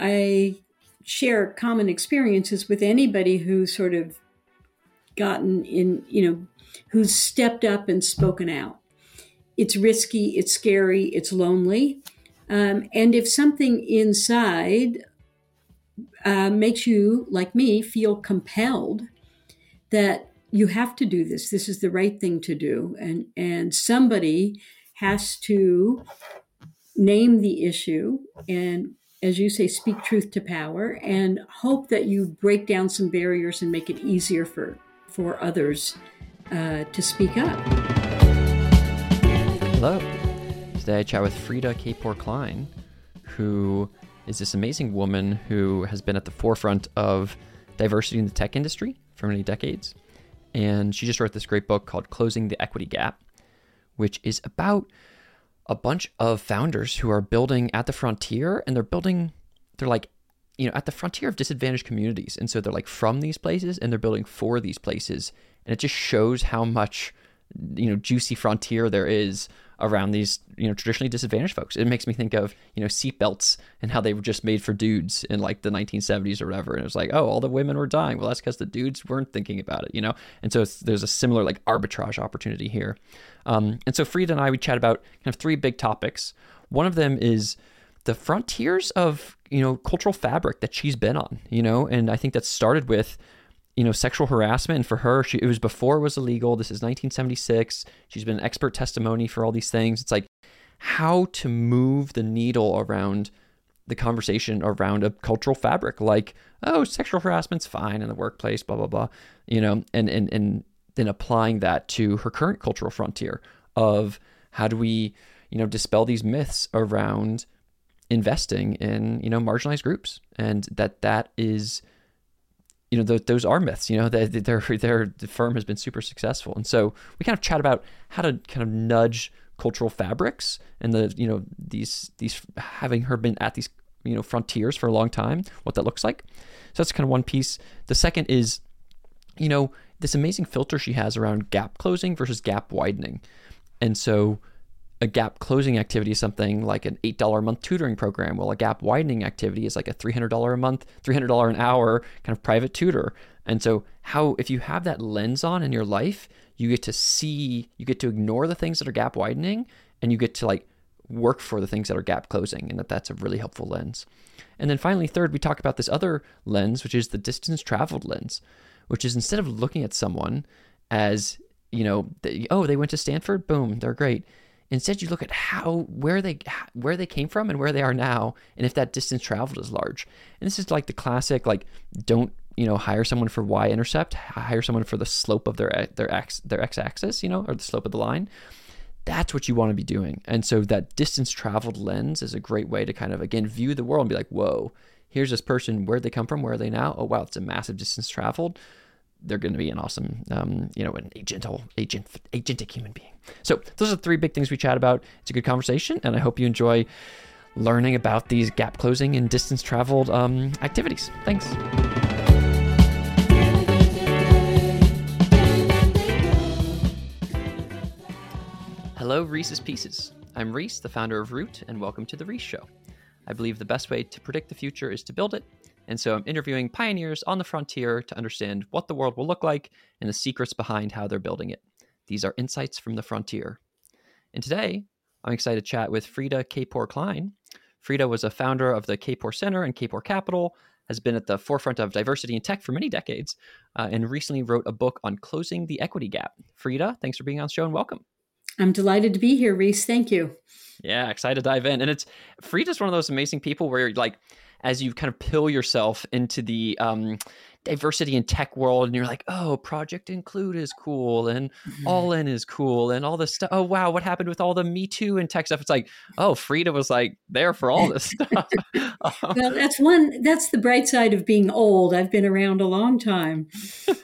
I share common experiences with anybody who's sort of gotten in, you know, who's stepped up and spoken out. It's risky, it's scary, it's lonely. Um, and if something inside uh, makes you, like me, feel compelled that you have to do this, this is the right thing to do, and, and somebody has to name the issue and as you say, speak truth to power and hope that you break down some barriers and make it easier for, for others uh, to speak up. Hello. Today I chat with Freada Kapor Klein, who is this amazing woman who has been at the forefront of diversity in the tech industry for many decades. And she just wrote this great book called Closing the Equity Gap, which is about a bunch of founders who are building at the frontier and they're building, they're like, you know, at the frontier of disadvantaged communities. And so they're like from these places and they're building for these places. And it just shows how much, you know, juicy frontier there is around these you know traditionally disadvantaged folks. It makes me think of you know seatbelts and how they were just made for dudes in like the 1970s or whatever. And it was like, oh, all the women were dying. Well, that's because the dudes weren't thinking about it, you know. And so there's a similar like arbitrage opportunity here. Um, and so Freada and I we chat about kind of three big topics. One of them is the frontiers of you know cultural fabric that she's been on, you know, and I think that started with you know, sexual harassment. And for her, she, it was before it was illegal. This is 1976. She's been an expert testimony for all these things. It's like how to move the needle around the conversation around a cultural fabric, like, oh, sexual harassment's fine in the workplace, blah, blah, blah, you know, and, and, and then applying that to her current cultural frontier of how do we, you know, dispel these myths around investing in, you know, marginalized groups and that that is you know, those, those are myths. You know, their their the firm has been super successful, and so we kind of chat about how to kind of nudge cultural fabrics and the you know these these having her been at these you know frontiers for a long time, what that looks like. So that's kind of one piece. The second is, you know, this amazing filter she has around gap closing versus gap widening, and so a gap closing activity is something like an $8 a month tutoring program. while a gap widening activity is like a $300 a month, $300 an hour kind of private tutor. And so, how, if you have that lens on in your life, you get to see, you get to ignore the things that are gap widening and you get to like work for the things that are gap closing. And that that's a really helpful lens. And then finally, third, we talk about this other lens, which is the distance traveled lens, which is instead of looking at someone as, you know, they, oh, they went to Stanford, boom, they're great Instead, you look at how where they where they came from and where they are now, and if that distance traveled is large. And this is like the classic like don't you know hire someone for y-intercept, hire someone for the slope of their their x their x-axis, you know, or the slope of the line. That's what you want to be doing. And so that distance traveled lens is a great way to kind of again view the world and be like, whoa, here's this person. Where'd they come from? Where are they now? Oh wow, it's a massive distance traveled they're going to be an awesome, um, you know, an agental, agent, agentic human being. So those are three big things we chat about. It's a good conversation, and I hope you enjoy learning about these gap closing and distance traveled um, activities. Thanks. Hello, Reese's Pieces. I'm Rhys, the founder of Roote, and welcome to The Rhys Show. I believe the best way to predict the future is to build it and so I'm interviewing pioneers on the frontier to understand what the world will look like and the secrets behind how they're building it. These are insights from the frontier. And today, I'm excited to chat with Freada Kapor Klein. Freada was a founder of the Kapor Center and Kapor Capital, has been at the forefront of diversity in tech for many decades, uh, and recently wrote a book on closing the equity gap. Freada, thanks for being on the show and welcome. I'm delighted to be here, Rhys. Thank you. Yeah, excited to dive in. And it's Freada's one of those amazing people where you're like, as you kind of pill yourself into the um, diversity in tech world and you're like oh project include is cool and mm-hmm. all in is cool and all this stuff oh wow what happened with all the me too and tech stuff? It's like oh Freada was like there for all this stuff. Well that's one that's the bright side of being old. I've been around a long time.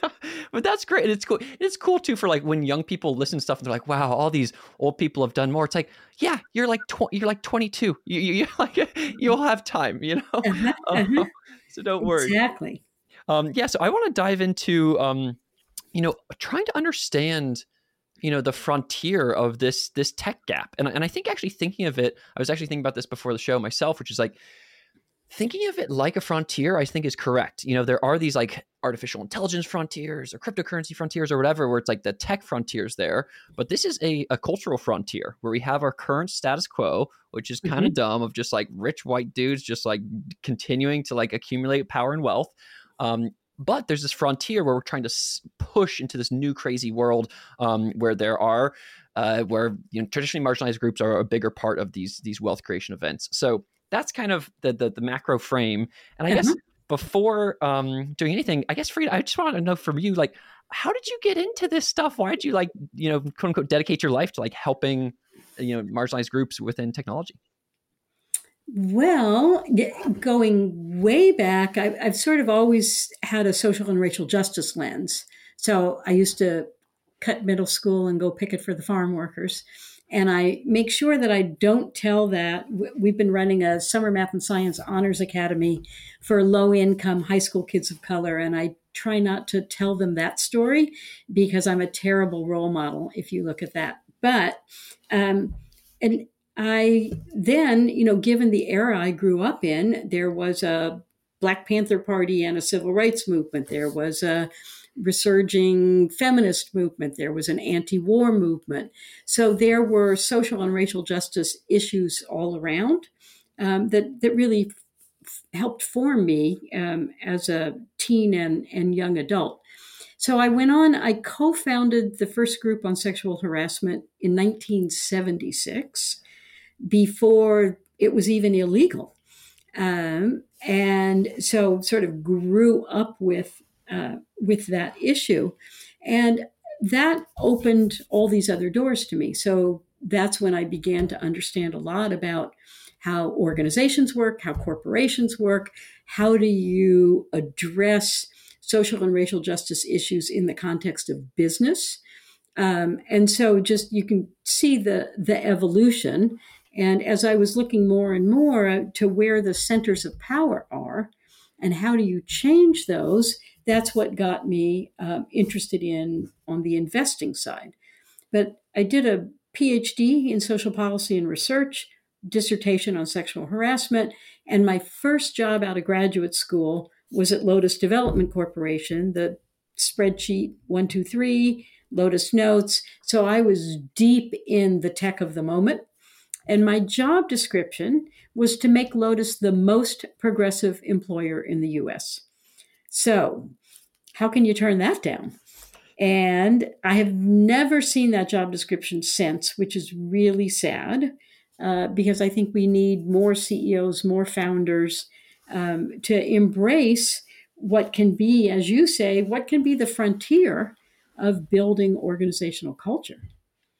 But that's great it's cool it's cool too for like when young people listen to stuff and they're like wow all these old people have done more. It's like yeah you're like tw- you're like 22 you, you are like you'll have time you know? Uh-huh, uh-huh. so don't worry. Exactly um, yeah, so I want to dive into, um, you know, trying to understand, you know, the frontier of this this tech gap, and and I think actually thinking of it, I was actually thinking about this before the show myself, which is like, thinking of it like a frontier, I think is correct. You know, there are these like artificial intelligence frontiers or cryptocurrency frontiers or whatever, where it's like the tech frontiers there. But this is a, a cultural frontier where we have our current status quo, which is kind of mm-hmm. dumb of just like rich white dudes just like continuing to like accumulate power and wealth. Um, but there's this frontier where we're trying to push into this new crazy world um, where there are uh, where you know traditionally marginalized groups are a bigger part of these these wealth creation events. So that's kind of the the, the macro frame. And I guess mm-hmm. before um, doing anything, I guess Freada, I just want to know from you, like, how did you get into this stuff? Why did you like, you know, quote unquote, dedicate your life to like helping, you know, marginalized groups within technology? Well, going way back, I've, I've, sort of always had a social and racial justice lens. So I used to cut middle school and go picket for the farm workers and I make sure that I don't tell that. We've been running a summer math and science honors academy for low income high school kids of color, and I try not to tell them that story because I'm a terrible role model if you look at that. But, um, and I then, you know, given the era I grew up in, there was a Black Panther Party and a civil rights movement. There was a resurging feminist movement. There was an anti war movement. So there were social and racial justice issues all around um, that, that really f- helped form me um, as a teen and, and young adult. So I went on, I co founded the first group on sexual harassment in 1976 before it was even illegal. Um, and so sort of grew up with uh, with that issue. And that opened all these other doors to me. So that's when I began to understand a lot about how organizations work, how corporations work, how do you address social and racial justice issues in the context of business. Um, and so just you can see the the evolution. And as I was looking more and more to where the centers of power are, and how do you change those, that's what got me um, interested in on the investing side. But I did a PhD in social policy and research, dissertation on sexual harassment, and my first job out of graduate school was at Lotus Development Corporation, the spreadsheet 123, Lotus Notes. So I was deep in the tech of the moment. And my job description was to make Lotus the most progressive employer in the US. So, how can you turn that down? And I have never seen that job description since, which is really sad uh, because I think we need more CEOs, more founders um, to embrace what can be, as you say, what can be the frontier of building organizational culture.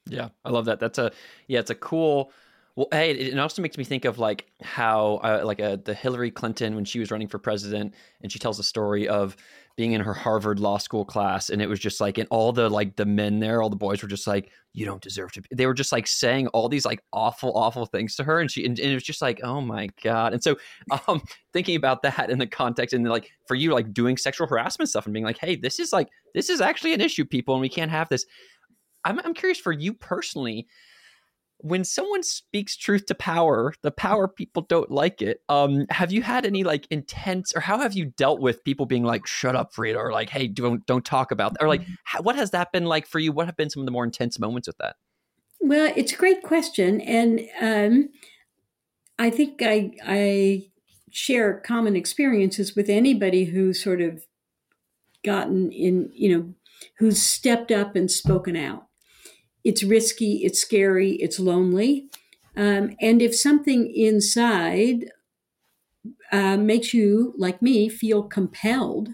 Yeah, I love that. That's a yeah, it's a cool well, hey, it also makes me think of like how, uh, like uh, the Hillary Clinton when she was running for president, and she tells a story of being in her Harvard Law School class, and it was just like, and all the like the men there, all the boys were just like, "You don't deserve to." Be. They were just like saying all these like awful, awful things to her, and she, and, and it was just like, "Oh my god!" And so, um, thinking about that in the context, and like for you, like doing sexual harassment stuff, and being like, "Hey, this is like this is actually an issue, people, and we can't have this." I'm, I'm curious for you personally when someone speaks truth to power, the power people don't like it. Um, have you had any like intense, or how have you dealt with people being like, "Shut up, Freada," or like, "Hey, don't don't talk about that," or like, how, what has that been like for you? What have been some of the more intense moments with that? Well, it's a great question, and um, I think I I share common experiences with anybody who's sort of gotten in, you know, who's stepped up and spoken out it's risky, it's scary, it's lonely. Um, and if something inside uh, makes you, like me, feel compelled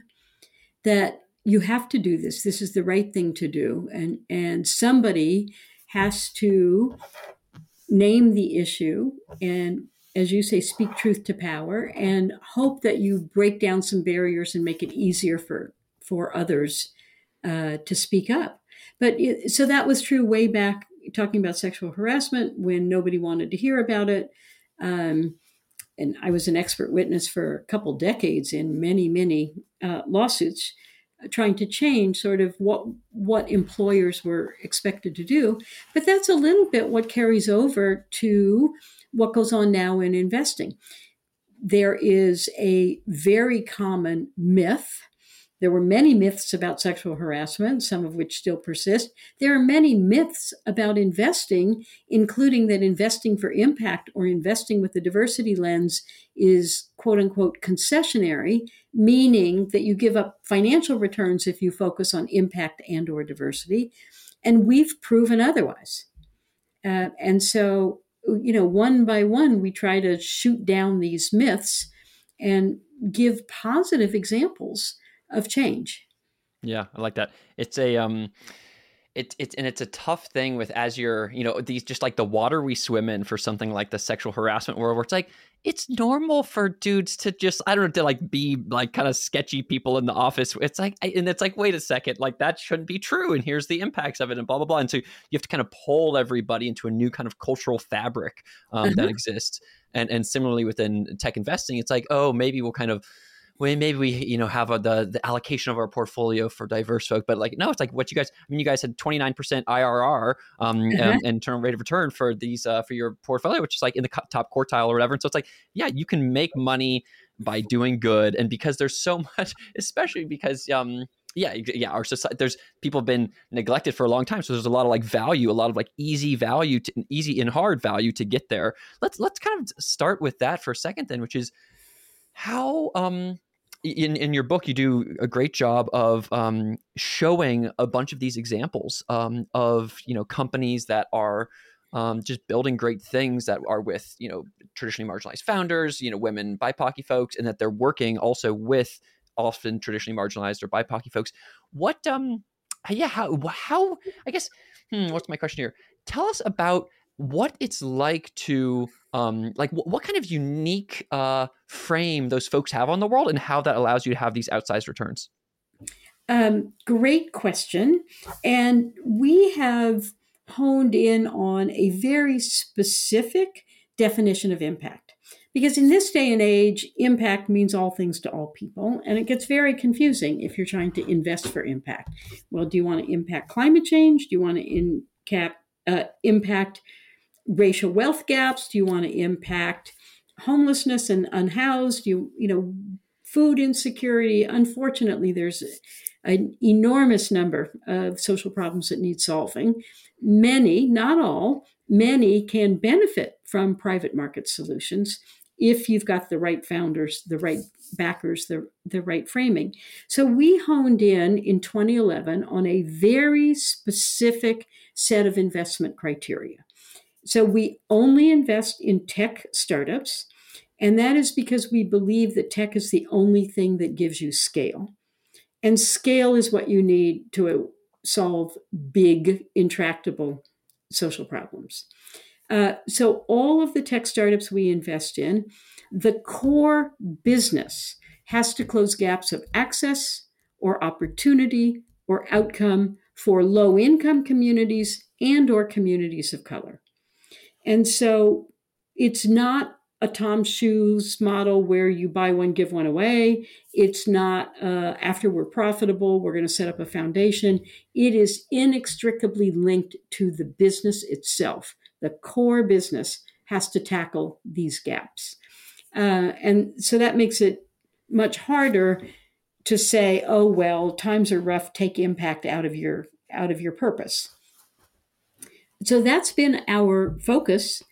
that you have to do this, this is the right thing to do, and, and somebody has to name the issue and as you say, speak truth to power and hope that you break down some barriers and make it easier for, for others uh, to speak up. But it, so that was true way back talking about sexual harassment when nobody wanted to hear about it. Um, and I was an expert witness for a couple decades in many, many uh, lawsuits uh, trying to change sort of what what employers were expected to do. But that's a little bit what carries over to what goes on now in investing. there is a very common myth there were many myths about sexual harassment, some of which still persist. There are many myths about investing, including that investing for impact or investing with the diversity lens is quote unquote concessionary, meaning that you give up financial returns if you focus on impact and or diversity. And we've proven otherwise. Uh, and so, you know, one by one, we try to shoot down these myths and give positive examples of change. Yeah, I like that. It's a um it's it's and it's a tough thing with as you're you know these just like the water we swim in for something like the sexual harassment world where it's like it's normal for dudes to just i don't know to like be like kind of sketchy people in the office it's like and it's like wait a second like that shouldn't be true and here's the impacts of it and blah blah blah and so you have to kind of pull everybody into a new kind of cultural fabric um, that mm-hmm. exists and and similarly within tech investing it's like oh maybe we'll kind of well, maybe we you know have a, the the allocation of our portfolio for diverse folk, but like no, it's like what you guys. I mean, you guys had twenty nine percent IRR um, mm-hmm. um, internal rate of return for these uh, for your portfolio, which is like in the top quartile or whatever. And so it's like yeah, you can make money by doing good, and because there's so much, especially because um yeah yeah our society there's people have been neglected for a long time so there's a lot of like value a lot of like easy value to easy and hard value to get there let's let's kind of start with that for a second then which is how um in in your book you do a great job of um, showing a bunch of these examples um, of you know companies that are um, just building great things that are with you know traditionally marginalized founders you know women bipoc folks and that they're working also with often traditionally marginalized or bipoc folks. What um yeah how how i guess hmm, what's my question here? Tell us about what it's like to um, like w- what kind of unique uh, frame those folks have on the world and how that allows you to have these outsized returns? Um, great question and we have honed in on a very specific definition of impact because in this day and age impact means all things to all people and it gets very confusing if you're trying to invest for impact. Well do you want to impact climate change? Do you want to in cap, uh, impact racial wealth gaps? Do you want to impact homelessness and unhoused? You you know food insecurity. Unfortunately, there's an enormous number of social problems that need solving. Many, not all, many can benefit from private market solutions if you've got the right founders, the right backers, the, the right framing. So we honed in in 2011 on a very specific set of investment criteria. So we only invest in tech startups. And that is because we believe that tech is the only thing that gives you scale. And scale is what you need to solve big, intractable social problems. Uh, so, all of the tech startups we invest in, the core business has to close gaps of access or opportunity or outcome for low income communities and or communities of color and so it's not a TOMS Shoes model where you buy one, give one away. It's not uh, after we're profitable, we're going to set up a foundation. It is inextricably linked to the business itself. The core business has to tackle these gaps. Uh, and so that makes it much harder to say, oh, well, times are rough, take impact out of your out of your purpose. So that's been our focus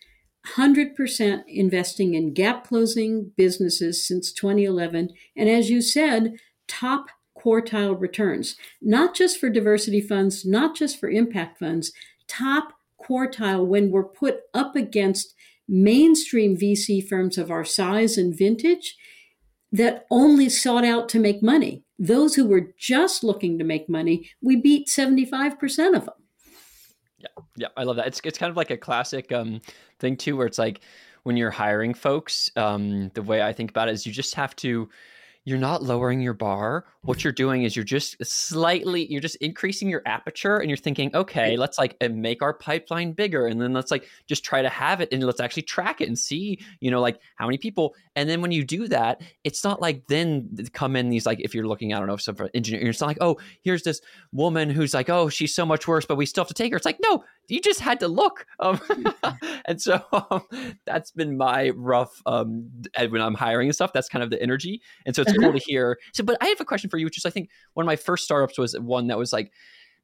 100% investing in gap closing businesses since 2011. And as you said, top quartile returns, not just for diversity funds, not just for impact funds, top quartile when we're put up against mainstream VC firms of our size and vintage that only sought out to make money. Those who were just looking to make money, we beat 75% of them. Yeah, yeah, I love that. It's it's kind of like a classic um, thing too, where it's like when you're hiring folks, um, the way I think about it is you just have to you're not lowering your bar. What you're doing is you're just slightly, you're just increasing your aperture and you're thinking, okay, let's like make our pipeline bigger. And then let's like just try to have it and let's actually track it and see, you know, like how many people. And then when you do that, it's not like then come in these, like, if you're looking, I don't know, if some engineer, it's not like, oh, here's this woman who's like, oh, she's so much worse, but we still have to take her. It's like, no, you just had to look. Um, and so um, that's been my rough um, when I'm hiring and stuff. That's kind of the energy, and so it's cool uh-huh. to hear. So, but I have a question for you, which is I think one of my first startups was one that was like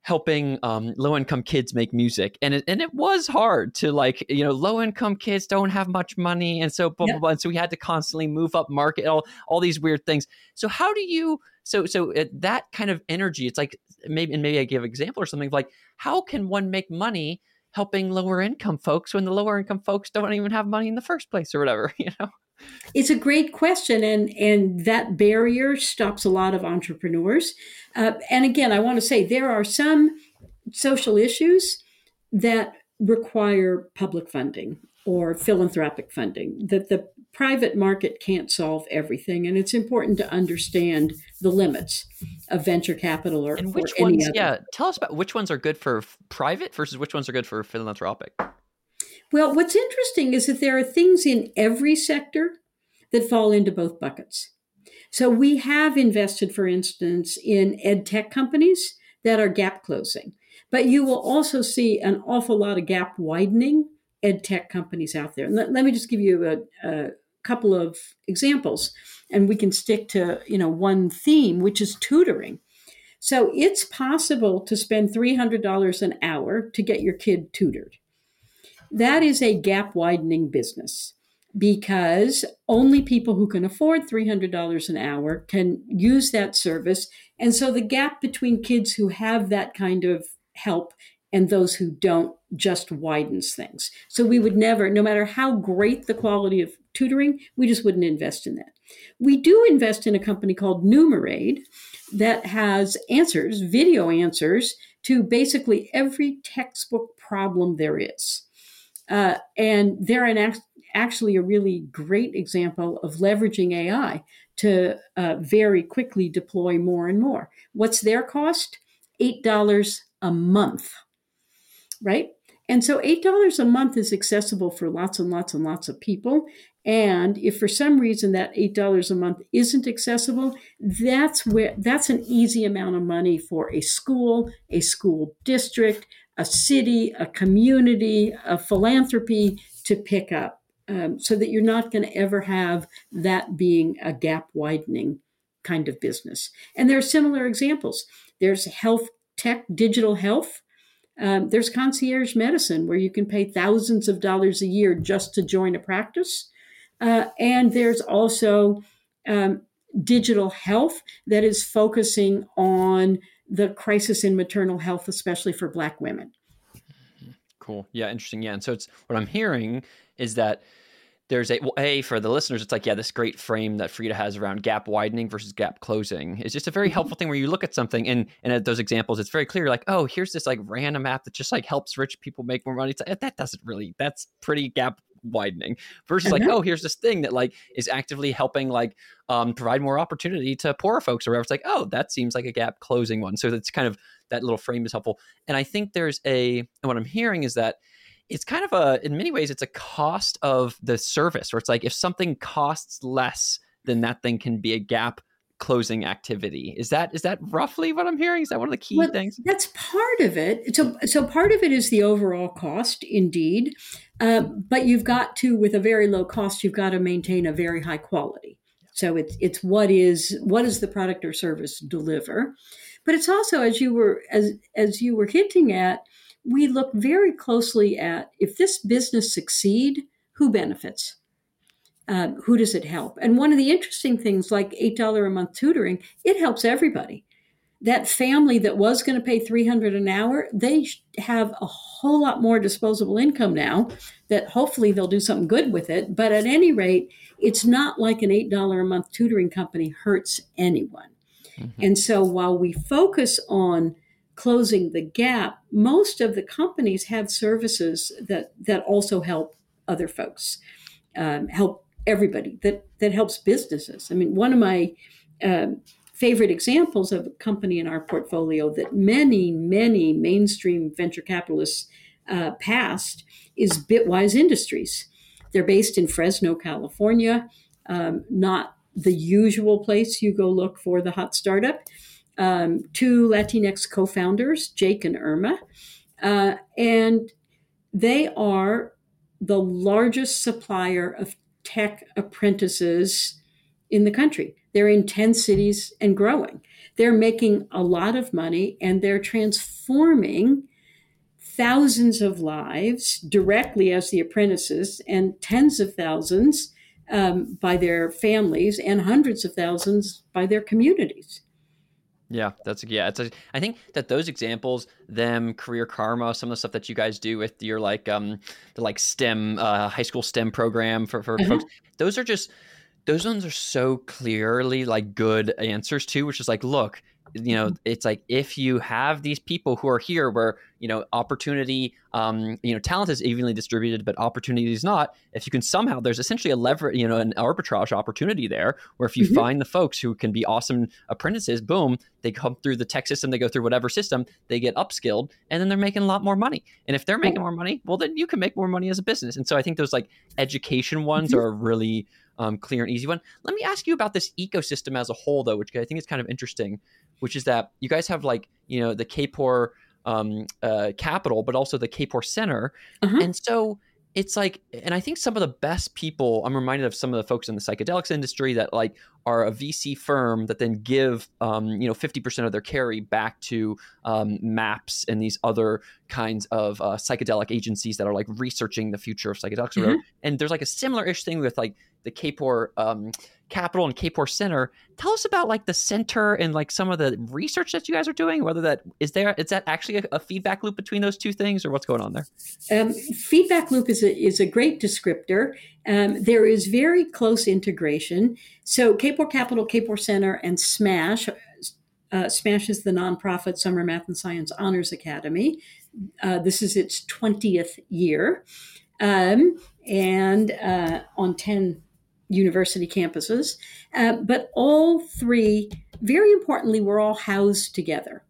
helping um, low income kids make music and it, and it was hard to like you know low income kids don't have much money and so blah, blah, blah. And so we had to constantly move up market all all these weird things so how do you so so uh, that kind of energy it's like maybe and maybe I give an example or something like how can one make money helping lower income folks when the lower income folks don't even have money in the first place or whatever you know it's a great question, and and that barrier stops a lot of entrepreneurs. Uh, and again, I want to say there are some social issues that require public funding or philanthropic funding that the private market can't solve everything and it's important to understand the limits of venture capital or and which or ones yeah tell us about which ones are good for private versus which ones are good for philanthropic well, what's interesting is that there are things in every sector that fall into both buckets. So we have invested, for instance, in ed tech companies that are gap closing, but you will also see an awful lot of gap widening ed tech companies out there. And let, let me just give you a, a couple of examples, and we can stick to you know one theme, which is tutoring. So it's possible to spend $300 an hour to get your kid tutored. That is a gap widening business because only people who can afford $300 an hour can use that service. And so the gap between kids who have that kind of help and those who don't just widens things. So we would never, no matter how great the quality of tutoring, we just wouldn't invest in that. We do invest in a company called Numerade that has answers, video answers to basically every textbook problem there is. Uh, and they're an actually a really great example of leveraging AI to uh, very quickly deploy more and more. What's their cost? $8 a month, right? And so $8 a month is accessible for lots and lots and lots of people. And if for some reason that $8 a month isn't accessible, that's where that's an easy amount of money for a school, a school district, a city, a community, a philanthropy to pick up um, so that you're not going to ever have that being a gap widening kind of business. And there are similar examples. There's health tech, digital health. Um, there's concierge medicine where you can pay thousands of dollars a year just to join a practice. Uh, and there's also um, digital health that is focusing on the crisis in maternal health, especially for Black women. Cool. Yeah, interesting. Yeah, and so it's what I'm hearing is that there's a well, a for the listeners it's like yeah this great frame that Freada has around gap widening versus gap closing is just a very mm-hmm. helpful thing where you look at something and and at those examples it's very clear like oh here's this like random app that just like helps rich people make more money like, that doesn't really that's pretty gap widening versus like mm-hmm. oh here's this thing that like is actively helping like um, provide more opportunity to poorer folks or whatever it's like oh that seems like a gap closing one so that's kind of that little frame is helpful and i think there's a and what i'm hearing is that it's kind of a in many ways it's a cost of the service where it's like if something costs less then that thing can be a gap closing activity. Is that is that roughly what i'm hearing? Is that one of the key well, things? that's part of it. So so part of it is the overall cost indeed uh, but you've got to with a very low cost you've got to maintain a very high quality. So it's it's what is what does the product or service deliver? But it's also as you were as as you were hinting at we look very closely at if this business succeed, who benefits? Uh, who does it help? And one of the interesting things, like $8 a month tutoring, it helps everybody. That family that was going to pay 300 an hour, they have a whole lot more disposable income now that hopefully they'll do something good with it. But at any rate, it's not like an $8 a month tutoring company hurts anyone. Mm-hmm. And so while we focus on closing the gap, most of the companies have services that that also help other folks, um, help everybody. That that helps businesses. I mean, one of my um, favorite examples of a company in our portfolio that many many mainstream venture capitalists uh, passed is Bitwise Industries. They're based in Fresno, California, um, not the usual place you go look for the hot startup um, two Latinx co founders, Jake and Irma. Uh, and they are the largest supplier of tech apprentices in the country. They're in 10 cities and growing. They're making a lot of money and they're transforming thousands of lives directly as the apprentices and tens of thousands um, by their families and hundreds of thousands by their communities. Yeah, that's yeah. It's a, I think that those examples, them career karma, some of the stuff that you guys do with your like um the like STEM uh, high school STEM program for for uh-huh. folks, those are just those ones are so clearly like good answers too, which is like, look, you know it's like if you have these people who are here where you know opportunity um, you know talent is evenly distributed but opportunity is not if you can somehow there's essentially a lever you know an arbitrage opportunity there where if you mm-hmm. find the folks who can be awesome apprentices boom they come through the tech system they go through whatever system they get upskilled and then they're making a lot more money and if they're making more money well then you can make more money as a business and so i think those like education ones mm-hmm. are really um, clear and easy one. Let me ask you about this ecosystem as a whole, though, which I think is kind of interesting which is that you guys have like you know the Kapor um, uh, capital, but also the Kapor Center, uh-huh. and so it's like, and I think some of the best people. I'm reminded of some of the folks in the psychedelics industry that like are a VC firm that then give um, you know 50% of their carry back to um, MAPS and these other kinds of uh, psychedelic agencies that are like researching the future of psychedelics. Mm-hmm. And there's like a similar ish thing with like the Kapor um, Capital and Kapor Center. Tell us about like the center and like some of the research that you guys are doing. Whether that is there, is that actually a, a feedback loop between those two things, or what's going on there? Um, feedback loop is a is a great descriptor. Um, there is very close integration. So Kapor Capital, Kapor Center, and SMASH. Uh, SMASH is the nonprofit Summer Math and Science Honors Academy. Uh, this is its 20th year. Um, and uh, on 10 university campuses. Uh, but all three, very importantly, were all housed together.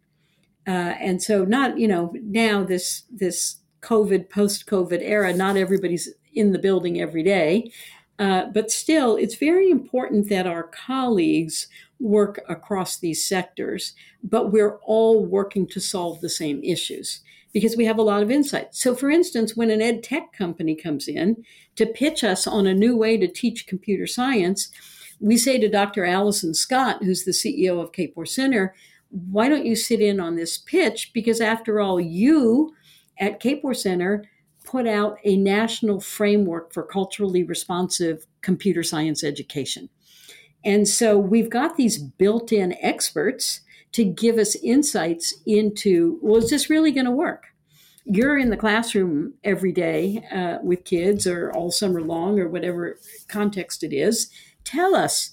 Uh, and so, not you know now this this COVID post COVID era, not everybody's in the building every day, uh, but still, it's very important that our colleagues work across these sectors, but we're all working to solve the same issues because we have a lot of insight. So, for instance, when an ed tech company comes in to pitch us on a new way to teach computer science, we say to Dr. Allison Scott, who's the CEO of Kapor Center, why don't you sit in on this pitch? Because after all, you at Kapor Center put out a national framework for culturally responsive computer science education. And so we've got these built in experts to give us insights into well, is this really going to work? You're in the classroom every day uh, with kids or all summer long or whatever context it is. Tell us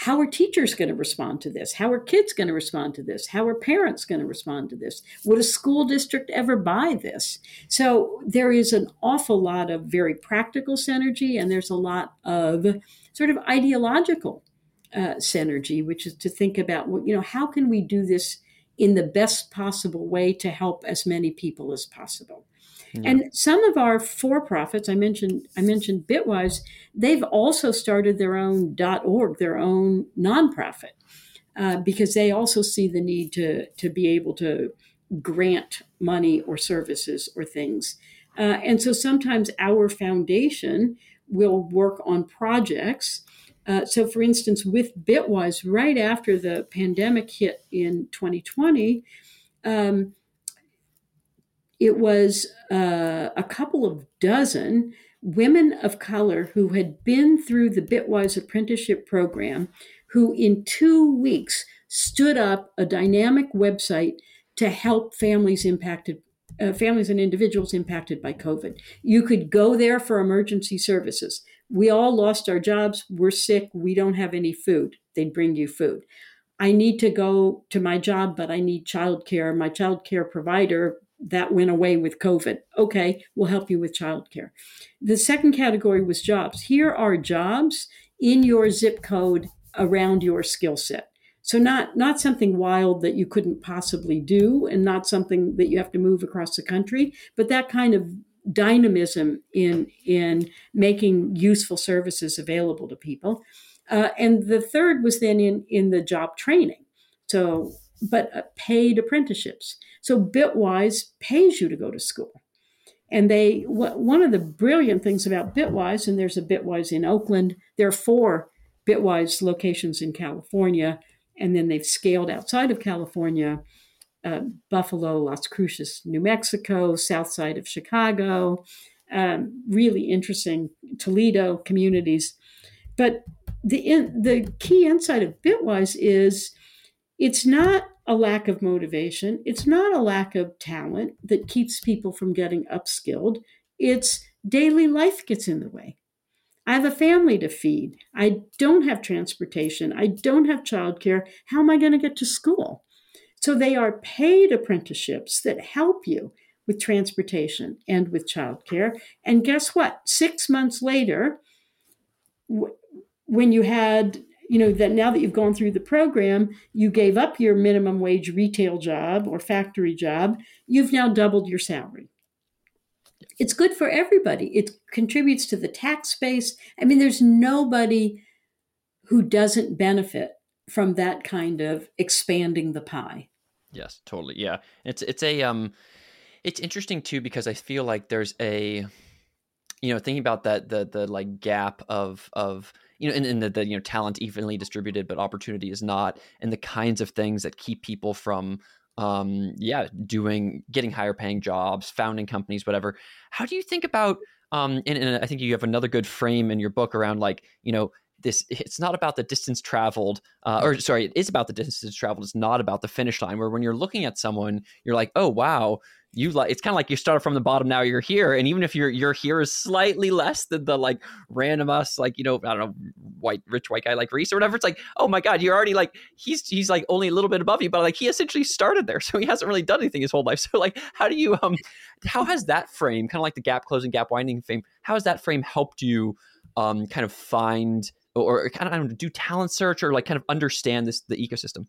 how are teachers going to respond to this? How are kids going to respond to this? How are parents going to respond to this? Would a school district ever buy this? So there is an awful lot of very practical synergy, and there's a lot of sort of ideological uh, synergy, which is to think about, what you know, how can we do this in the best possible way to help as many people as possible. Yeah. And some of our for-profits, I mentioned, I mentioned Bitwise, they've also started their own .org, their own nonprofit, uh, because they also see the need to to be able to grant money or services or things. Uh, and so sometimes our foundation will work on projects uh, so, for instance, with Bitwise, right after the pandemic hit in 2020, um, it was uh, a couple of dozen women of color who had been through the Bitwise apprenticeship program, who in two weeks stood up a dynamic website to help families impacted uh, families and individuals impacted by COVID. You could go there for emergency services. We all lost our jobs. We're sick. We don't have any food. They'd bring you food. I need to go to my job, but I need childcare. My childcare provider that went away with COVID. Okay, we'll help you with childcare. The second category was jobs. Here are jobs in your zip code around your skill set. So not not something wild that you couldn't possibly do, and not something that you have to move across the country, but that kind of dynamism in in making useful services available to people. Uh, and the third was then in in the job training. So, but uh, paid apprenticeships. So Bitwise pays you to go to school. And they, one of the brilliant things about Bitwise, and there's a Bitwise in Oakland, there are four Bitwise locations in California, and then they've scaled outside of California Buffalo, Las Cruces, New Mexico, south side of Chicago, um, really interesting Toledo communities. But the, in, the key insight of Bitwise is it's not a lack of motivation. It's not a lack of talent that keeps people from getting upskilled. It's daily life gets in the way. I have a family to feed. I don't have transportation. I don't have childcare. How am I going to get to school? So they are paid apprenticeships that help you with transportation and with childcare. And guess what? Six months later, when you had you know that now that you've gone through the program you gave up your minimum wage retail job or factory job you've now doubled your salary it's good for everybody it contributes to the tax base i mean there's nobody who doesn't benefit from that kind of expanding the pie. Yes totally. Yeah. It's it's a um it's interesting too because i feel like there's a you know thinking about that the the like gap of of you know, and, and the, the, you know talent evenly distributed, but opportunity is not, and the kinds of things that keep people from um yeah doing getting higher paying jobs founding companies whatever. How do you think about um and, and i think you have another good frame in your book around like you know this it's not about the distance traveled uh, or sorry it is about the distance traveled it's not about the finish line where when you're looking at someone you're like oh wow you like it's kind of like you started from the bottom now you're here and even if you're you're here is slightly less than the like random us like you know i don't know white rich white guy like Rhys or whatever it's like oh my god you're already like he's he's like only a little bit above you but like he essentially started there so he hasn't really done anything his whole life so like how do you um how has that frame kind of like the gap closing gap winding frame how has that frame helped you um kind of find or, kind of I don't know, do talent search or like kind of understand this the ecosystem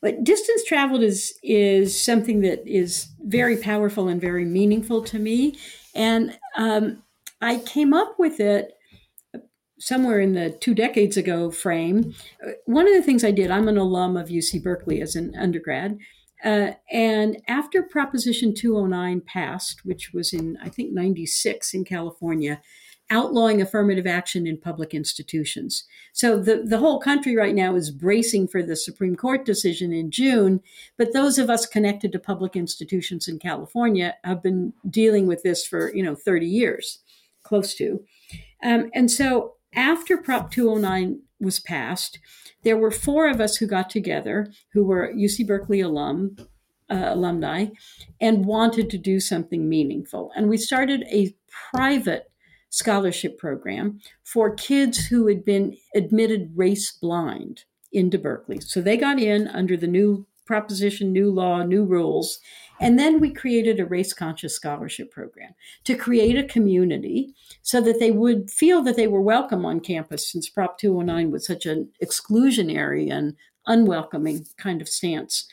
but distance traveled is is something that is very powerful and very meaningful to me, and um, I came up with it somewhere in the two decades ago frame. One of the things I did, I'm an alum of UC Berkeley as an undergrad. Uh, and after Proposition 209 passed, which was in, I think, 96 in California, outlawing affirmative action in public institutions. So the, the whole country right now is bracing for the Supreme Court decision in June. But those of us connected to public institutions in California have been dealing with this for, you know, 30 years, close to. Um, and so after Prop 209 was passed, there were four of us who got together who were UC Berkeley alum, uh, alumni and wanted to do something meaningful. And we started a private scholarship program for kids who had been admitted race blind into Berkeley. So they got in under the new proposition, new law, new rules. And then we created a race conscious scholarship program to create a community so that they would feel that they were welcome on campus since Prop 209 was such an exclusionary and unwelcoming kind of stance.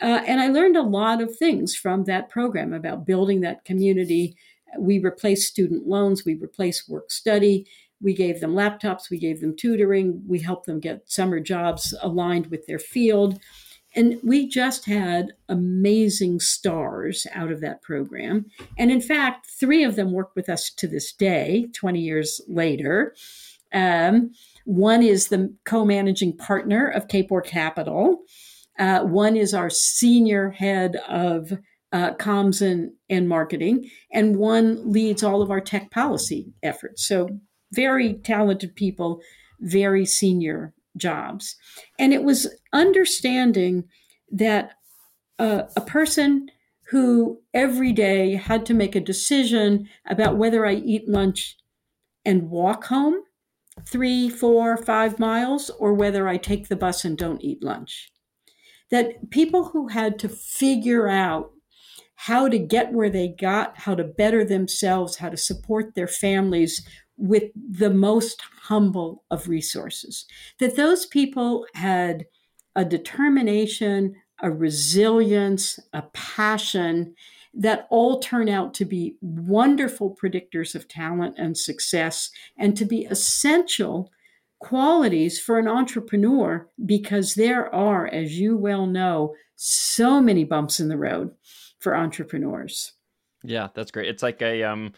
Uh, and I learned a lot of things from that program about building that community, we replaced student loans, we replaced work study, we gave them laptops, we gave them tutoring, we helped them get summer jobs aligned with their field. And we just had amazing stars out of that program. And in fact, three of them work with us to this day, 20 years later. Um, one is the co managing partner of Kapor Capital. Uh, one is our senior head of uh, comms and, and marketing, and one leads all of our tech policy efforts. So, very talented people, very senior jobs. And it was understanding that uh, a person who every day had to make a decision about whether I eat lunch and walk home three, four, five miles, or whether I take the bus and don't eat lunch. That people who had to figure out how to get where they got, how to better themselves, how to support their families with the most humble of resources. That those people had a determination, a resilience, a passion that all turn out to be wonderful predictors of talent and success and to be essential qualities for an entrepreneur because there are, as you well know, so many bumps in the road for entrepreneurs. Yeah, that's great. It's like a um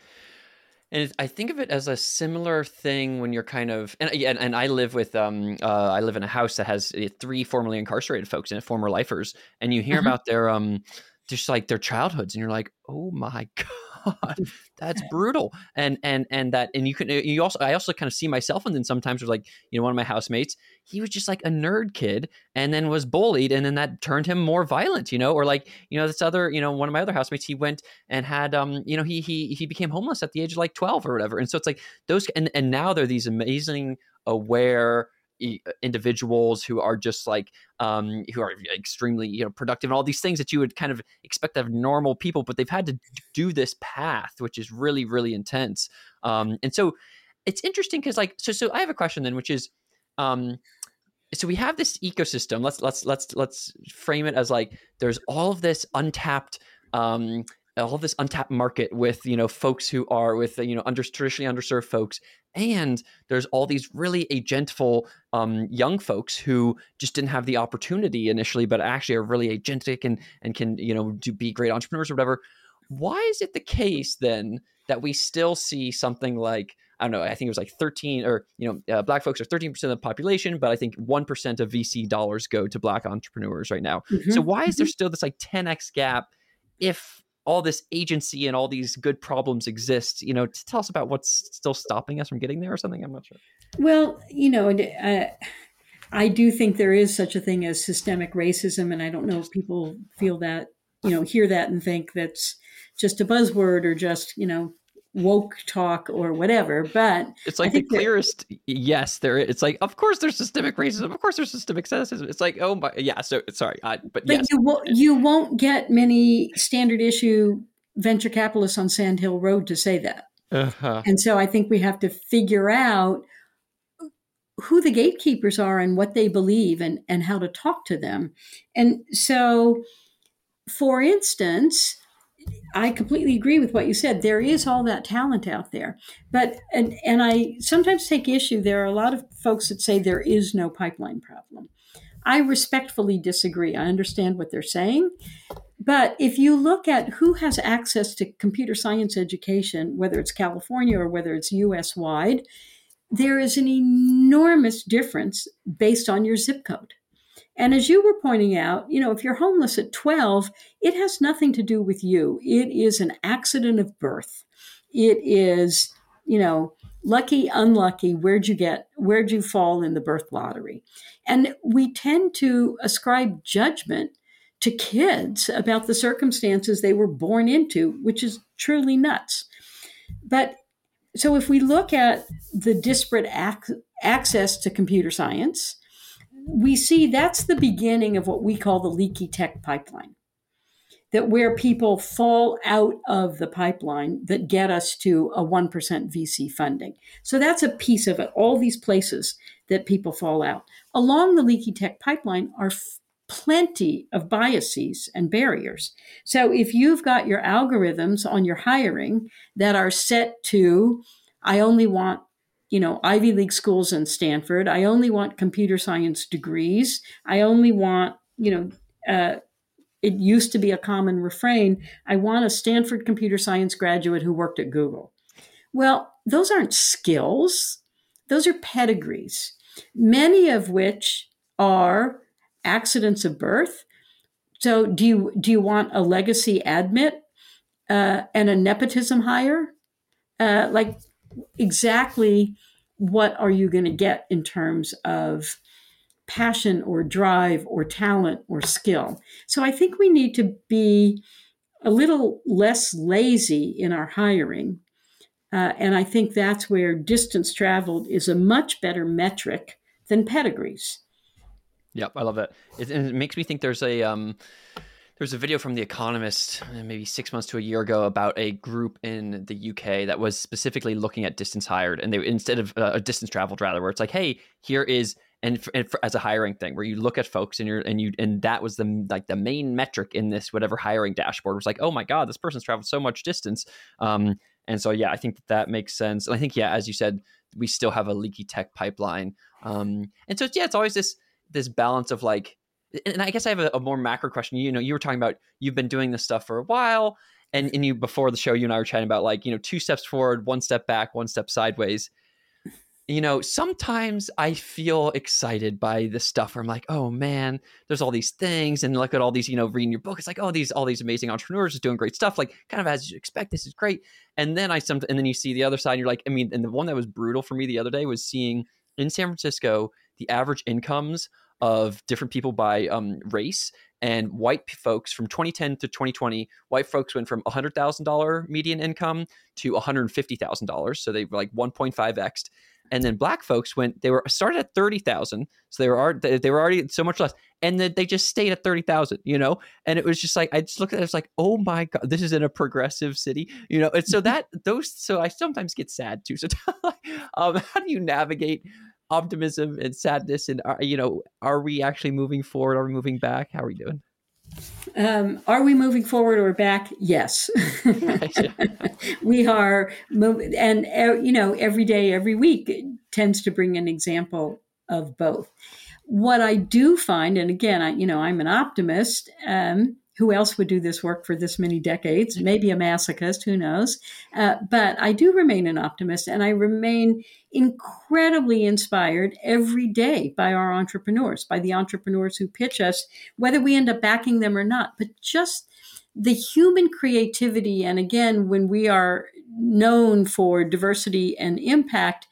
and I think of it as a similar thing when you're kind of and and, and I live with um uh, I live in a house that has uh, three formerly incarcerated folks in it, former lifers, and you hear uh-huh. about their um just like their childhoods, and you're like, oh my god god, that's brutal. And and and that and you can you also I also kind of see myself and then sometimes was like you know one of my housemates he was just like a nerd kid and then was bullied and then that turned him more violent you know or like you know this other you know one of my other housemates he went and had um you know he he he became homeless at the age of like 12 or whatever and so it's like those and and now they're these amazing aware individuals who are just like um, who are extremely you know productive and all these things that you would kind of expect of normal people, but they've had to do this path, which is really really intense. Um, and so it's interesting because like so so I have a question then, which is. Um, so we have this ecosystem. Let's let's let's let's frame it as like there's all of this untapped um, all this untapped market with you know folks who are with you know under traditionally underserved folks and there's all these really agentful um, young folks who just didn't have the opportunity initially but actually are really agentic and and can you know do be great entrepreneurs or whatever why is it the case then that we still see something like I don't know. I think it was like 13 or, you know, uh, black folks are 13% of the population, but I think 1% of VC dollars go to black entrepreneurs right now. Mm-hmm. So why is there mm-hmm. still this like 10x gap if all this agency and all these good problems exist you know to tell us about what's still stopping us from getting there or something i'm not sure. Well you know uh, i do think there is such a thing as systemic racism and i don't know if people feel that you know hear that and think that's just a buzzword or just you know woke talk or whatever but it's like the clearest that, yes there it's like of course there's systemic racism of course there's systemic sexism it's like oh my yeah so sorry I, but, but yes. you, won't, you won't get many standard issue venture capitalists on sand hill road to say that uh-huh. and so i think we have to figure out who the gatekeepers are and what they believe and and how to talk to them and so for instance I completely agree with what you said. There is all that talent out there. But and and I sometimes take issue there are a lot of folks that say there is no pipeline problem. I respectfully disagree. I understand what they're saying. But if you look at who has access to computer science education, whether it's California or whether it's US wide, there is an enormous difference based on your zip code. And as you were pointing out, you know, if you're homeless at 12, it has nothing to do with you. It is an accident of birth. It is, you know, lucky, unlucky, where'd you get, where'd you fall in the birth lottery? And we tend to ascribe judgment to kids about the circumstances they were born into, which is truly nuts. But so if we look at the disparate ac- access to computer science, we see that's the beginning of what we call the leaky tech pipeline. That where people fall out of the pipeline that get us to a 1% VC funding. So that's a piece of it, all these places that people fall out. Along the leaky tech pipeline are f- plenty of biases and barriers. So if you've got your algorithms on your hiring that are set to, I only want you know, Ivy League schools and Stanford. I only want computer science degrees. I only want, you know, uh, it used to be a common refrain I want a Stanford computer science graduate who worked at Google. Well, those aren't skills, those are pedigrees, many of which are accidents of birth. So, do you, do you want a legacy admit uh, and a nepotism hire? Uh, like exactly what are you going to get in terms of passion or drive or talent or skill. So I think we need to be a little less lazy in our hiring. Uh, and I think that's where distance traveled is a much better metric than pedigrees. Yep, I love that. It, it makes me think there's a um, there's a video from The Economist, uh, maybe six months to a year ago, about a group in the UK that was specifically looking at distance hired, and they instead of uh, distance traveled, rather, where it's like, hey, here is and, for, and for, as a hiring thing, where you look at folks and you're and you and that was the like the main metric in this whatever hiring dashboard was like, oh my god, this person's traveled so much distance. Um, and so yeah, I think that, that makes sense, and I think yeah, as you said, we still have a leaky tech pipeline, um, and so yeah, it's always this this balance of like and I guess I have a, a, more macro question. You know, you were talking about you've been doing this stuff for a while, and and you before the show, you and I were chatting about like you know two steps forward, one step back, one step sideways. You know, sometimes I feel excited by this stuff where I'm like, oh man, there's all these things, and look at all these, you know, reading your book. It's like, oh, these all these amazing entrepreneurs is doing great stuff, like kind of as you expect. This is great, and then I some, and then you see the other side, and you're like, I mean, and the one that was brutal for me the other day was seeing in San Francisco the average incomes of different people by um, race and white folks from 2010 to 2020 white folks went from $100000 median income to $150000 so they were like 1.5x and then black folks went they were started at 30000 so they were they were already so much less and then they just stayed at 30000 you know? And it was just like i just looked at it it's like oh my god this is in a progressive city you know? And so that those so i sometimes get sad too so um, how do you navigate optimism and sadness and are, you know are we actually moving forward are we moving back how are we doing um, are we moving forward or back? Yes, we are moving, and uh, you know, every day, every week tends to bring an example of both. What I do find, and again, I you know, I'm an optimist. Um, who else would do this work for this many decades? Maybe a masochist, who knows? Uh, but I do remain an optimist and I remain incredibly inspired every day by our entrepreneurs, by the entrepreneurs who pitch us, whether we end up backing them or not. But just the human creativity, and again, when we are known for diversity and impact,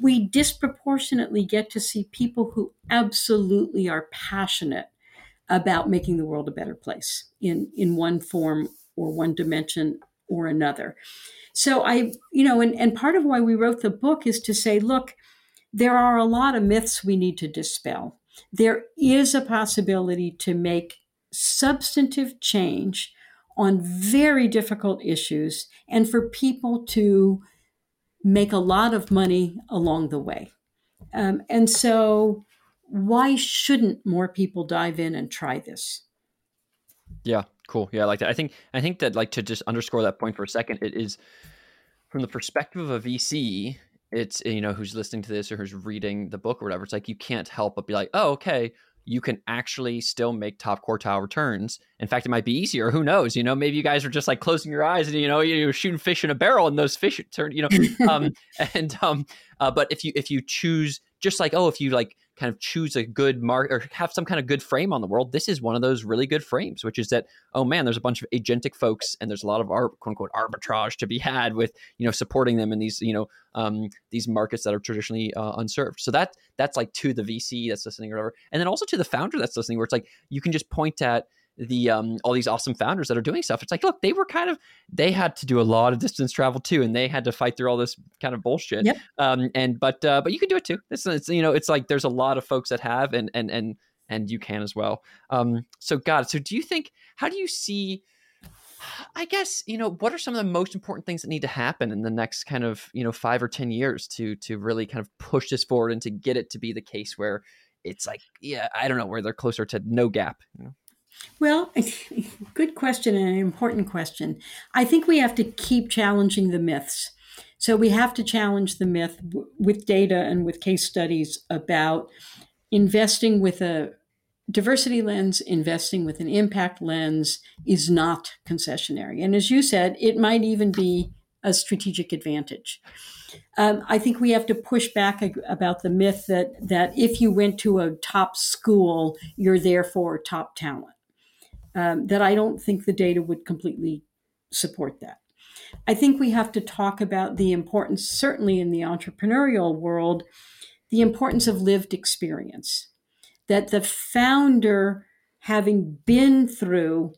we disproportionately get to see people who absolutely are passionate about making the world a better place in in one form or one dimension or another. So I, you know, and, and part of why we wrote the book is to say, look, there are a lot of myths we need to dispel. There is a possibility to make substantive change on very difficult issues and for people to make a lot of money along the way. Um, and so why shouldn't more people dive in and try this? Yeah, cool. Yeah, I like that. I think I think that like to just underscore that point for a second, it is from the perspective of a VC, it's you know who's listening to this or who's reading the book or whatever. It's like you can't help but be like, oh, okay, you can actually still make top quartile returns. In fact, it might be easier. Who knows? You know, maybe you guys are just like closing your eyes and you know you're shooting fish in a barrel and those fish turn. You know, um, and um, uh, but if you if you choose just like oh if you like kind of choose a good mark or have some kind of good frame on the world, this is one of those really good frames, which is that, oh man, there's a bunch of agentic folks and there's a lot of our quote unquote arbitrage to be had with, you know, supporting them in these, you know, um, these markets that are traditionally uh, unserved. So that that's like to the VC that's listening or whatever. And then also to the founder that's listening, where it's like you can just point at the um, all these awesome founders that are doing stuff. It's like, look, they were kind of they had to do a lot of distance travel too, and they had to fight through all this kind of bullshit. Yep. Um, and but uh, but you can do it too. It's, it's you know it's like there's a lot of folks that have, and and and and you can as well. Um, so God, so do you think? How do you see? I guess you know what are some of the most important things that need to happen in the next kind of you know five or ten years to to really kind of push this forward and to get it to be the case where it's like yeah I don't know where they're closer to no gap. You know? Well, good question and an important question. I think we have to keep challenging the myths. So we have to challenge the myth w- with data and with case studies about investing with a diversity lens, investing with an impact lens is not concessionary. And as you said, it might even be a strategic advantage. Um, I think we have to push back about the myth that that if you went to a top school, you're therefore top talent um, that I don't think the data would completely support that. I think we have to talk about the importance, certainly in the entrepreneurial world, the importance of lived experience. That the founder, having been through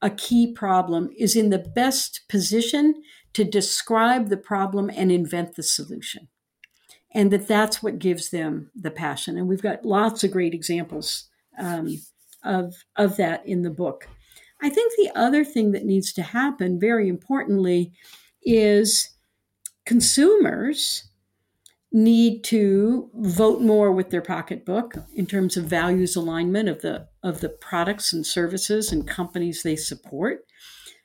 a key problem, is in the best position to describe the problem and invent the solution. And that that's what gives them the passion. And we've got lots of great examples um, of, of that in the book. I think the other thing that needs to happen, very importantly, is consumers need to vote more with their pocketbook in terms of values alignment of the of the products and services and companies they support.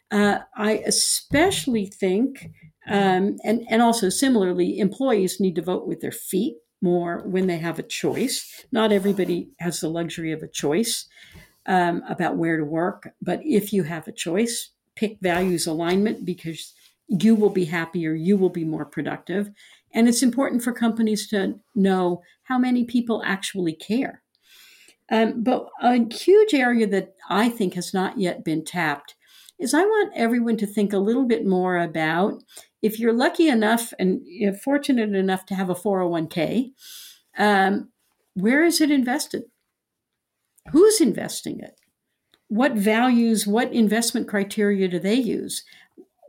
Uh, I especially think, um, and and also similarly, employees need to vote with their feet more when they have a choice. Not everybody has the luxury of a choice um, about where to work, but if you have a choice, pick values alignment because you will be happier, you will be more productive. And it's important for companies to know how many people actually care. Um, but a huge area that I think has not yet been tapped is I want everyone to think a little bit more about if you're lucky enough and you're fortunate enough to have a 401k, um, where is it invested? Who's investing it? What values, what investment criteria do they use?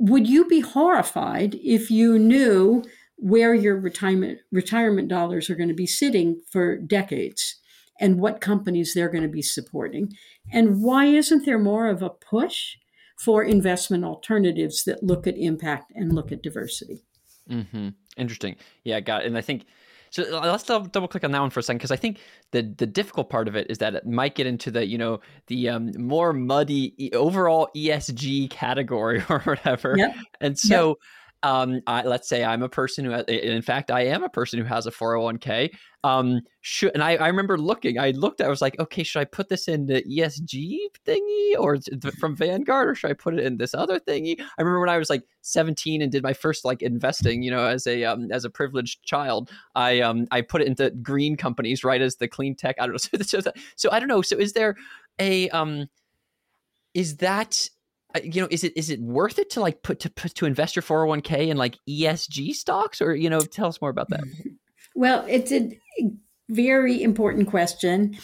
Would you be horrified if you knew where your retirement retirement dollars are going to be sitting for decades and what companies they're going to be supporting? And why isn't there more of a push for investment alternatives that look at impact and look at diversity? Mm-hmm. Interesting. Yeah, got it. And I think so uh, let's double click on that one for a second because I think the the difficult part of it is that it might get into the you know the um, more muddy overall ESG category or whatever. Yep. And so. Yep. Um, I, let's say I'm a person who, in fact, I am a person who has a 401k um should and I, I remember looking i looked i was like okay should i put this in the esg thingy or from vanguard or should i put it in this other thingy? I remember when i was like 17 and did my first like investing you know as a um as a privileged child i um i put it into green companies right as the clean tech i don't know so, so, so i don't know so is there a um is that you know is it is it worth it to like put to put to invest your 401k in like esg stocks or you know tell us more about that Well, it's a very important question.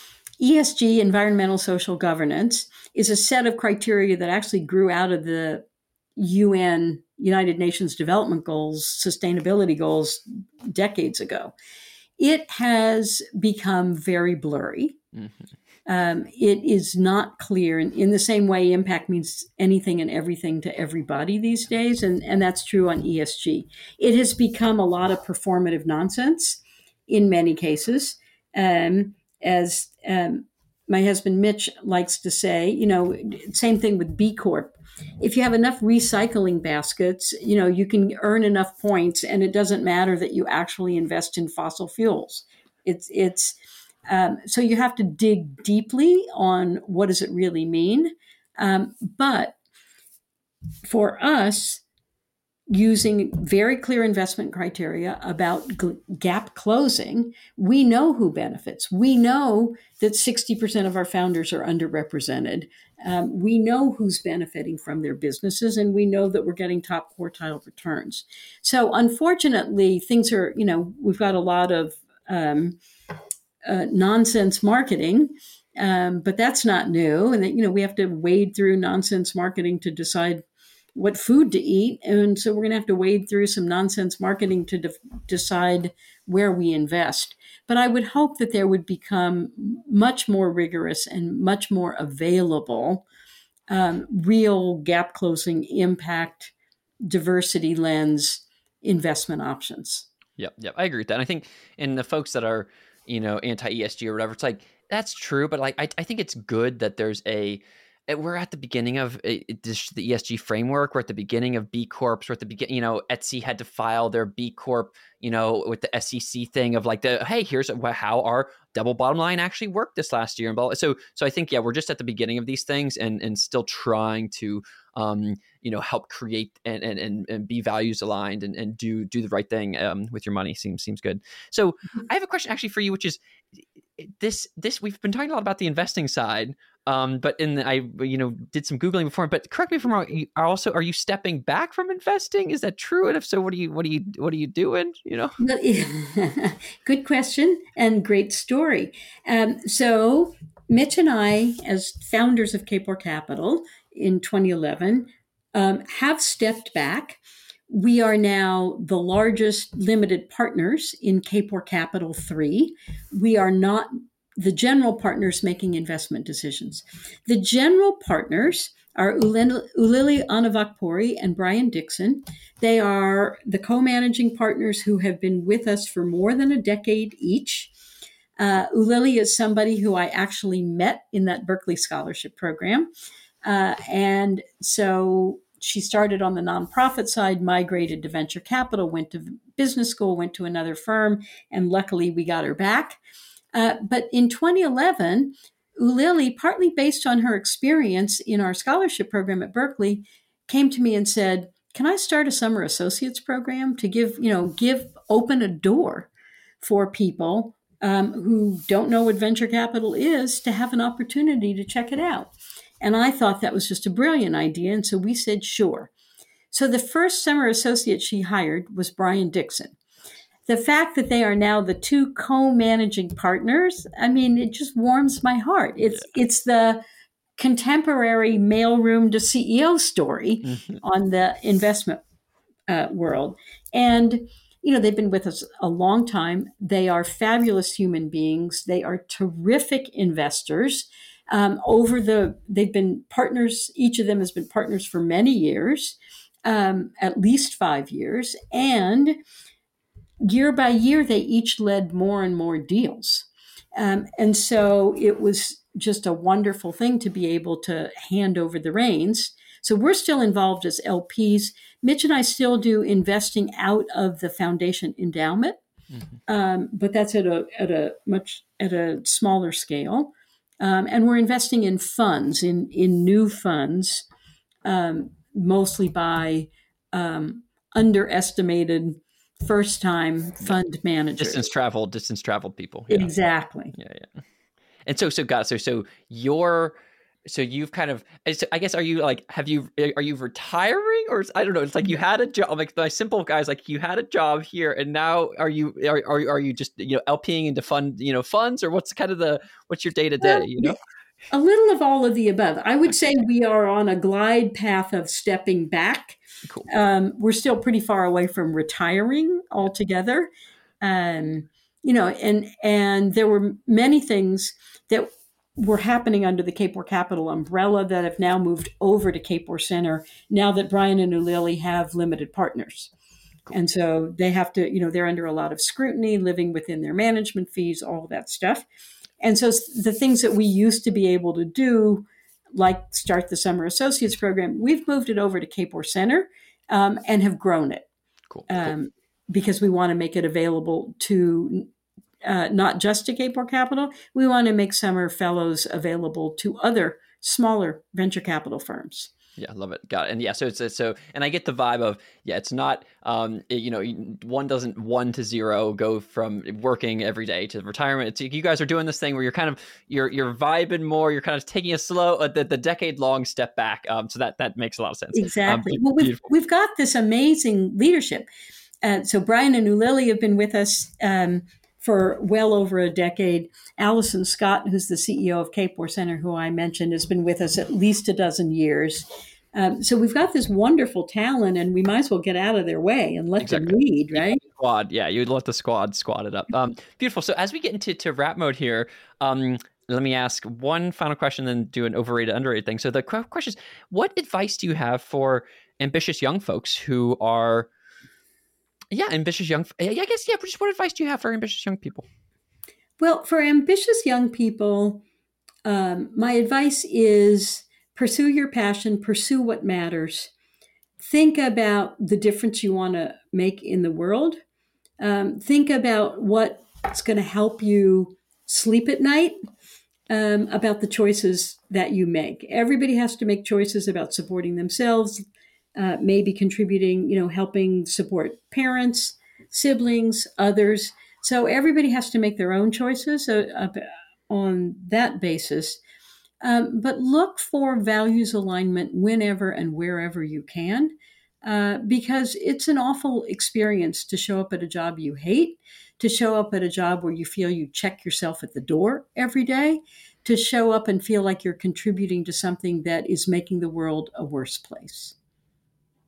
ESG, environmental social governance, is a set of criteria that actually grew out of the UN, United Nations Development Goals, sustainability goals decades ago. It has become very blurry. Mm-hmm. Um, it is not clear. And in the same way, impact means anything and everything to everybody these days. And, and that's true on ESG. It has become a lot of performative nonsense in many cases. Um, as um, my husband Mitch likes to say, you know, same thing with B Corp. If you have enough recycling baskets, you know, you can earn enough points, and it doesn't matter that you actually invest in fossil fuels. It's it's um, so you have to dig deeply on what does it really mean. Um, but for us, using very clear investment criteria about gap closing, we know who benefits. We know that 60% of our founders are underrepresented. Um, we know who's benefiting from their businesses, and we know that we're getting top quartile returns. So, unfortunately, things are, you know, we've got a lot of um, uh, nonsense marketing. Um, but that's not new, and that you know we have to wade through nonsense marketing to decide what food to eat. And so we're going to have to wade through some nonsense marketing to de- decide where we invest. But I would hope that there would become much more rigorous and much more available um, real gap closing impact diversity lens investment options. Yep, yep, I agree with that. And I think in the folks that are, you know, anti ESG or whatever, it's like that's true, but like I, I think it's good that there's a eh, we're at the beginning of eh, eh, the ESG framework. We're at the beginning of B Corps. We're at the beginning, you know, Etsy had to file their B Corp, you know, with the SEC thing of like the, hey, here's how our double bottom line actually worked this last year. And blah. so, so I think, yeah, we're just at the beginning of these things and, and still trying to, um, you know, help create and, and, and, and be values aligned and, and do, do the right thing um, with your money seems, seems good. So mm-hmm. I have a question actually for you, which is this, this, we've been talking a lot about the investing side, um, but in the, I you know did some googling before. But correct me if I'm wrong. Are also are you stepping back from investing? Is that true? And if so, what are you what are you what are you doing? You know. Good question and great story. Um, so Mitch and I, as founders of Kapor Capital in 2011, um, have stepped back. We are now the largest limited partners in Kapor Capital 3. We are not the general partners making investment decisions. The general partners are Ulili Onovakpuri and Brian Dixon. They are the co managing partners who have been with us for more than a decade each. Uh, Ulili is somebody who I actually met in that Berkeley Scholarship Program. Uh, and so she started on the nonprofit side, migrated to venture capital, went to business school, went to another firm, and luckily we got her back. Uh, but in 2011, Ulili, partly based on her experience in our scholarship program at Berkeley, came to me and said, "Can I start a summer associates program to give you know give open a door for people um, who don't know what venture capital is to have an opportunity to check it out?" And I thought that was just a brilliant idea, and so we said, "Sure." So the first summer associate she hired was Brian Dixon the fact that they are now the two co-managing partners i mean it just warms my heart it's yeah. it's the contemporary mailroom to ceo story mm-hmm. on the investment uh, world and you know they've been with us a long time they are fabulous human beings they are terrific investors um, over the they've been partners each of them has been partners for many years um, at least five years and year by year, they each led more and more deals. Um, and so it was just a wonderful thing to be able to hand over the reins. So we're still involved as LPs. Mitch and I still do investing out of the foundation endowment, mm-hmm. um, but that's at a at a much at a smaller scale. Um, and we're investing in funds, in in new funds, um, mostly by um, underestimated first time fund managers. Distance traveled, distance traveled people. Yeah. Exactly. Yeah, yeah. And so, so got so so you're so you've kind of i guess are you like have you are you retiring or i don't know it's like you had a job like my simple guys like you had a job here and now are you are, are, are you just you know lping into fund you know funds or what's kind of the what's your day to day you know? a little of all of the above. I would say we are on a glide path of stepping back. Cool. Um, we're still pretty far away from retiring altogether. Um, you know, and and there were many things that were happening under the Kapor Capital umbrella that have now moved over to Kapor Center now that Brian and Ulili have limited partners. Cool. And so they have to, you know, they're under a lot of scrutiny, living within their management fees, all that stuff. And so the things that we used to be able to do like Start the Summer Associates program, we've moved it over to Kapor Center um, and have grown it. Cool. Um, Because we want to make it available to uh, not just to Kapor Capital, we want to make summer fellows available to other smaller venture capital firms. Yeah, I love it. Got it. And yeah, so it's so, and I get the vibe of yeah, it's not, um, it, you know, one doesn't one to zero go from working every day to retirement. It's you guys are doing this thing where you're kind of you're you're vibing more. You're kind of taking a slow, uh, the, the decade long step back. Um, so that that makes a lot of sense. Um, exactly. Um, well, we've we've got this amazing leadership. Uh, so Brian and Ulili have been with us. Um, for well over a decade. Allison Scott, who's the CEO of Kapor Center, who I mentioned, has been with us at least a dozen years. Um, so we've got this wonderful talent, and we might as well get out of their way and let exactly. them lead, right? Squad, yeah, you'd let the squad squad it up. Um, beautiful. So as we get into to wrap mode here, um, let me ask one final question, then do an overrated underrated thing. So the question is, what advice do you have for ambitious young folks who are yeah, ambitious young. I guess yeah. Just what advice do you have for ambitious young people? Well, for ambitious young people, um, my advice is pursue your passion, pursue what matters. Think about the difference you want to make in the world. Um, think about what's going to help you sleep at night. Um, about the choices that you make. Everybody has to make choices about supporting themselves, uh, maybe contributing, you know, helping support parents, siblings, others. So everybody has to make their own choices uh, on that basis. Um, but look for values alignment whenever and wherever you can, uh, because it's an awful experience to show up at a job you hate, to show up at a job where you feel you check yourself at the door every day, to show up and feel like you're contributing to something that is making the world a worse place.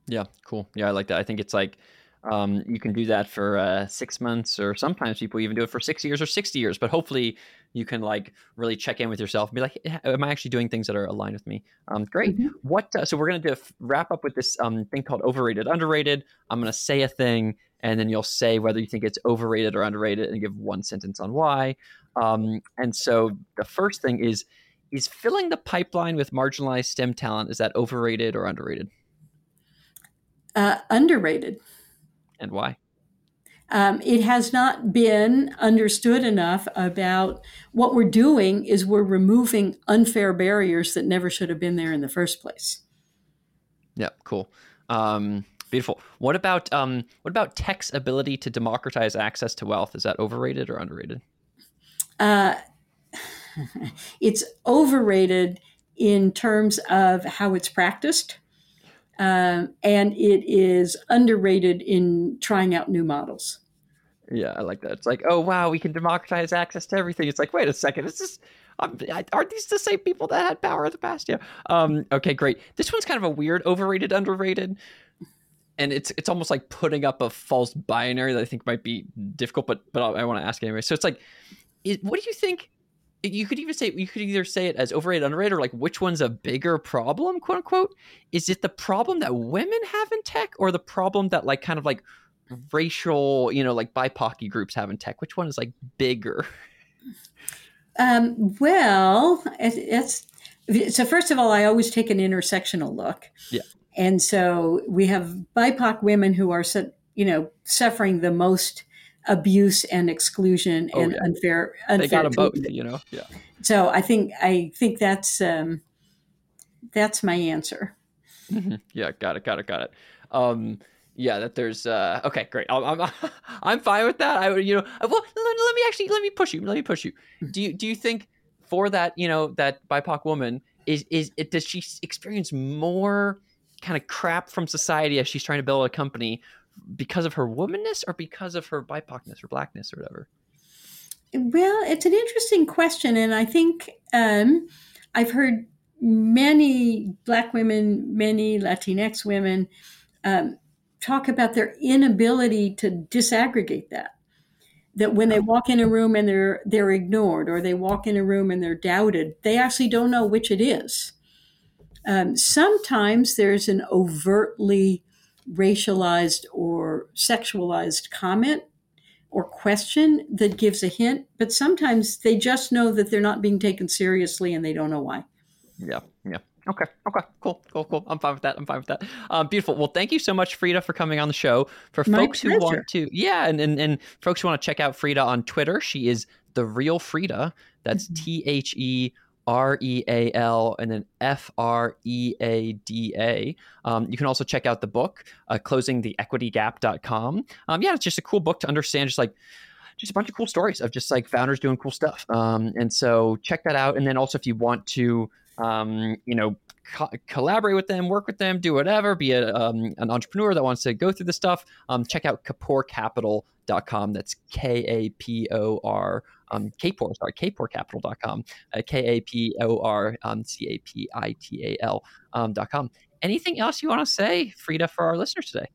Yeah, cool. Yeah, I like that. I think it's like um, you can do that for uh, six months, or sometimes people even do it for six years or sixty years. But hopefully, you can like really check in with yourself and be like, "Am I actually doing things that are aligned with me?" Um, great. Mm-hmm. What? Uh, so we're gonna do wrap up with this um, thing called overrated, underrated. I'm gonna say a thing, and then you'll say whether you think it's overrated or underrated, and give one sentence on why. Um, and so the first thing is: is filling the pipeline with marginalized STEM talent is that overrated or underrated? Uh, underrated. And why? Um, it has not been understood enough about what we're doing is we're removing unfair barriers that never should have been there in the first place. Yeah, cool. Um, beautiful. What about um, what about tech's ability to democratize access to wealth? Is that overrated or underrated? Uh, it's overrated in terms of how it's practiced, um, and it is underrated in trying out new models. Yeah, I like that. It's like, oh wow, we can democratize access to everything. It's like, wait a second, is this? Um, aren't these the same people that had power in the past? Yeah. Um, okay, great. This one's kind of a weird, overrated, underrated, and it's it's almost like putting up a false binary that I think might be difficult. But but I, I want to ask anyway. So it's like, is, what do you think? You could even say you could either say it as overrated, underrated, or like which one's a bigger problem, quote unquote. Is it the problem that women have in tech, or the problem that like kind of like racial, you know, like BIPOC groups have in tech? Which one is like bigger? Um, well, it's so. First of all, I always take an intersectional look. Yeah. And so we have BIPOC women who are, you know, suffering the most abuse and exclusion oh, and yeah. unfair, unfair. They got them both, you know. Yeah. So I think I think that's um, that's my answer. Mm-hmm. Yeah, got it, got it, got it. Um, yeah, that there's uh, okay, great. I'm, I'm I'm fine with that. I would, you know, well, let, let me actually let me push you. Let me push you. Hmm. Do you do you think for that, you know, that BIPOC woman is is it does she experience more kind of crap from society as she's trying to build a company because of her womanness or because of her BIPOCness or blackness or whatever? Well, it's an interesting question, and I think um, I've heard many Black women, many Latinx women um, talk about their inability to disaggregate that. That when they walk in a room and they're they're ignored, or they walk in a room and they're doubted, they actually don't know which it is. Um, sometimes there's an overtly racialized or sexualized comment or question that gives a hint, but sometimes they just know that they're not being taken seriously and they don't know why. Yeah, yeah. Okay. Okay. Cool. Cool. Cool. I'm fine with that. I'm fine with that. Um, beautiful. Well, thank you so much, Freada, for coming on the show. For My folks pleasure. who want to, yeah, and, and and folks who want to check out Freada on Twitter, she is the real Freada. That's mm-hmm. T H E R E A L and then F R E A D A. Um, you can also check out the book, uh, closingtheequitygap.com. Um, yeah, it's just a cool book to understand, just like just a bunch of cool stories of just like founders doing cool stuff. Um, and so check that out. And then also, if you want to, um, you know, co- collaborate with them, work with them, do whatever, be a, um, an entrepreneur that wants to go through the stuff, um, check out kaporcapital.com. That's K A P O R, um, Kapor, sorry, kaporcapital.com, uh, K A P O R um, C A P I T A L um, dot com. Anything else you want to say, Freada, for our listeners today?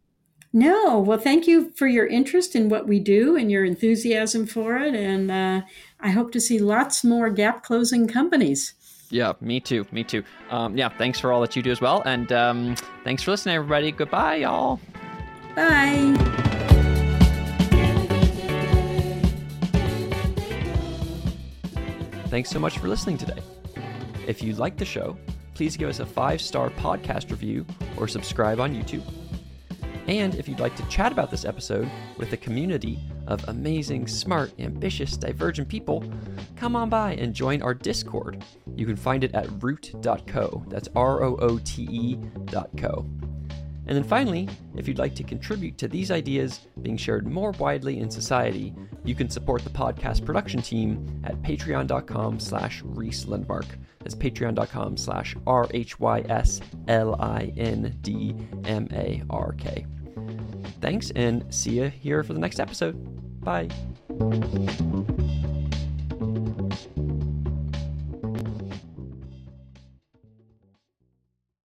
No, well, thank you for your interest in what we do and your enthusiasm for it. And uh, I hope to see lots more gap closing companies. Yeah, me too. Me too. Um, yeah, thanks for all that you do as well. And um, thanks for listening, everybody. Goodbye, y'all. Bye. Thanks so much for listening today. If you like the show, please give us a five star podcast review or subscribe on YouTube. And if you'd like to chat about this episode with a community of amazing, smart, ambitious, divergent people, come on by and join our Discord. You can find it at roote.co. That's R O O T E.co. And then finally, if you'd like to contribute to these ideas being shared more widely in society, you can support the podcast production team at patreon.com slash Rhys Lindmark. That's patreon.com slash R-H-Y-S-L-I-N-D-M-A-R-K. Thanks, and see you here for the next episode. Bye.